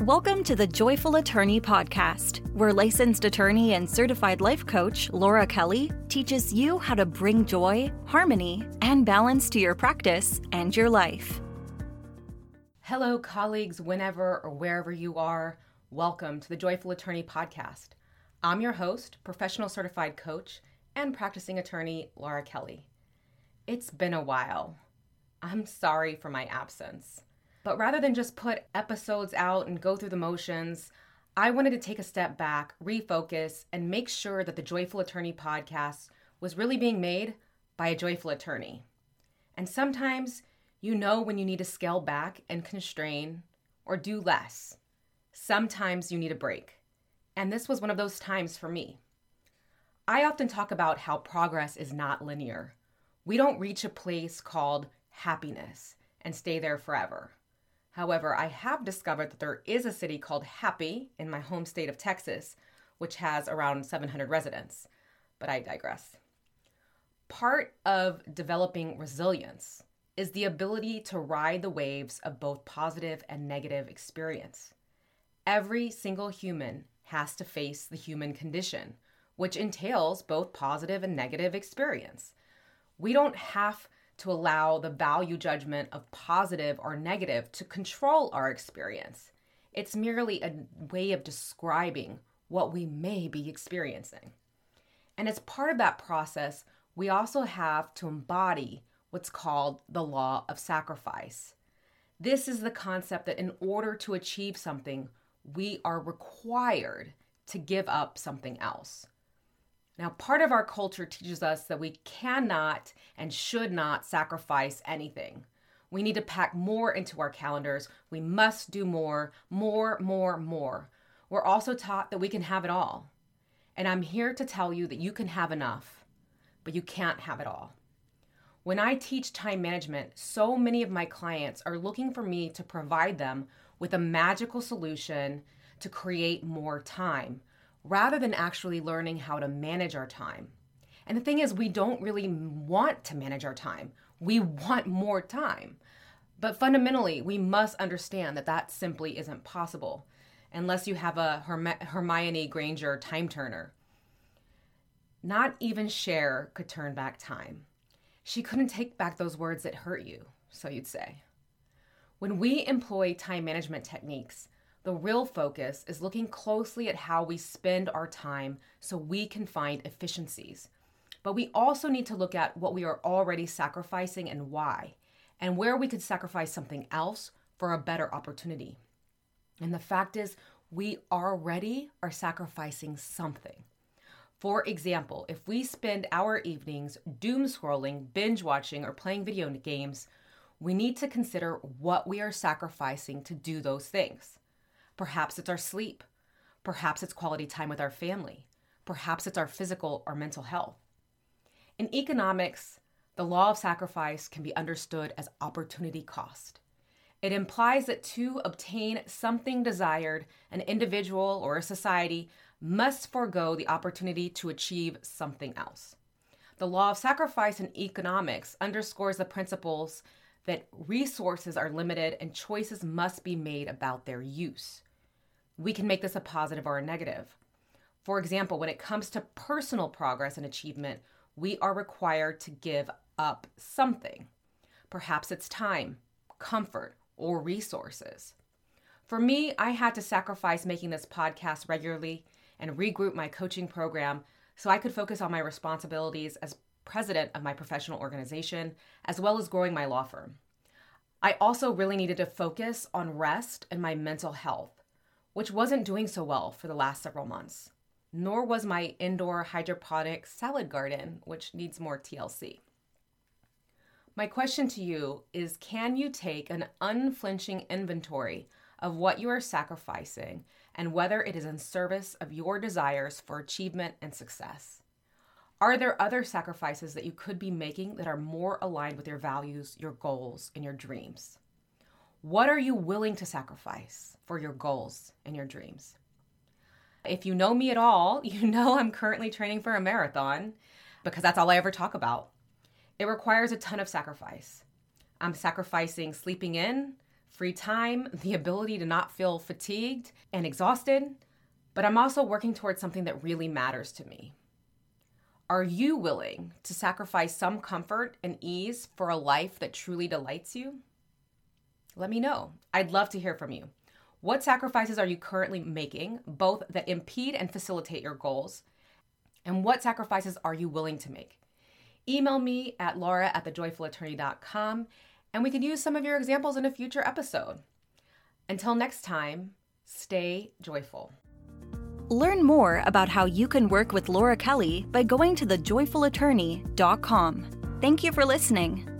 Welcome to the Joyful Attorney Podcast, where licensed attorney and certified life coach Laura Kelly teaches you how to bring joy, harmony, and balance to your practice and your life. Hello, colleagues, whenever or wherever you are. Welcome to the Joyful Attorney Podcast. I'm your host, professional certified coach, and practicing attorney Laura Kelly. It's been a while. I'm sorry for my absence. But rather than just put episodes out and go through the motions, I wanted to take a step back, refocus, and make sure that the Joyful Attorney podcast was really being made by a joyful attorney. And sometimes you know when you need to scale back and constrain or do less. Sometimes you need a break. And this was one of those times for me. I often talk about how progress is not linear. We don't reach a place called happiness and stay there forever. However, I have discovered that there is a city called Happy in my home state of Texas, which has around 700 residents. But I digress. Part of developing resilience is the ability to ride the waves of both positive and negative experience. Every single human has to face the human condition, which entails both positive and negative experience. We don't have to allow the value judgment of positive or negative to control our experience. It's merely a way of describing what we may be experiencing. And as part of that process, we also have to embody what's called the law of sacrifice. This is the concept that in order to achieve something, we are required to give up something else. Now, part of our culture teaches us that we cannot and should not sacrifice anything. We need to pack more into our calendars. We must do more, more, more, more. We're also taught that we can have it all. And I'm here to tell you that you can have enough, but you can't have it all. When I teach time management, so many of my clients are looking for me to provide them with a magical solution to create more time rather than actually learning how to manage our time. And the thing is, we don't really want to manage our time, we want more time. But fundamentally, we must understand that that simply isn't possible unless you have a Herm- Hermione Granger time turner. Not even Cher could turn back time. She couldn't take back those words that hurt you, so you'd say. When we employ time management techniques, the real focus is looking closely at how we spend our time so we can find efficiencies. But we also need to look at what we are already sacrificing and why, and where we could sacrifice something else for a better opportunity. And the fact is, we already are sacrificing something. For example, if we spend our evenings doom scrolling, binge watching, or playing video games, we need to consider what we are sacrificing to do those things. Perhaps it's our sleep. Perhaps it's quality time with our family. Perhaps it's our physical or mental health. In economics, the law of sacrifice can be understood as opportunity cost. It implies that to obtain something desired, an individual or a society must forego the opportunity to achieve something else. The law of sacrifice in economics underscores the principles that resources are limited and choices must be made about their use we can make this a positive or a negative. For example, when it comes to personal progress and achievement, we are required to give up something. Perhaps it's time, comfort, or resources. For me, I had to sacrifice making this podcast regularly and regroup my coaching program so I could focus on my responsibilities as president of my professional organization, as well as growing my law firm. I also really needed to focus on rest and my mental health which wasn't doing so well for the last several months. Nor was my indoor hydroponic salad garden, which needs more TLC. My question to you is Can you take an unflinching inventory of what you are sacrificing and whether it is in service of your desires for achievement and success? Are there other sacrifices that you could be making that are more aligned with your values, your goals, and your dreams? What are you willing to sacrifice for your goals and your dreams? If you know me at all, you know I'm currently training for a marathon because that's all I ever talk about. It requires a ton of sacrifice. I'm sacrificing sleeping in, free time, the ability to not feel fatigued and exhausted, but I'm also working towards something that really matters to me. Are you willing to sacrifice some comfort and ease for a life that truly delights you? Let me know. I'd love to hear from you. What sacrifices are you currently making, both that impede and facilitate your goals? And what sacrifices are you willing to make? Email me at laura at thejoyfulattorney.com and we can use some of your examples in a future episode. Until next time, stay joyful. Learn more about how you can work with Laura Kelly by going to thejoyfulattorney.com. Thank you for listening.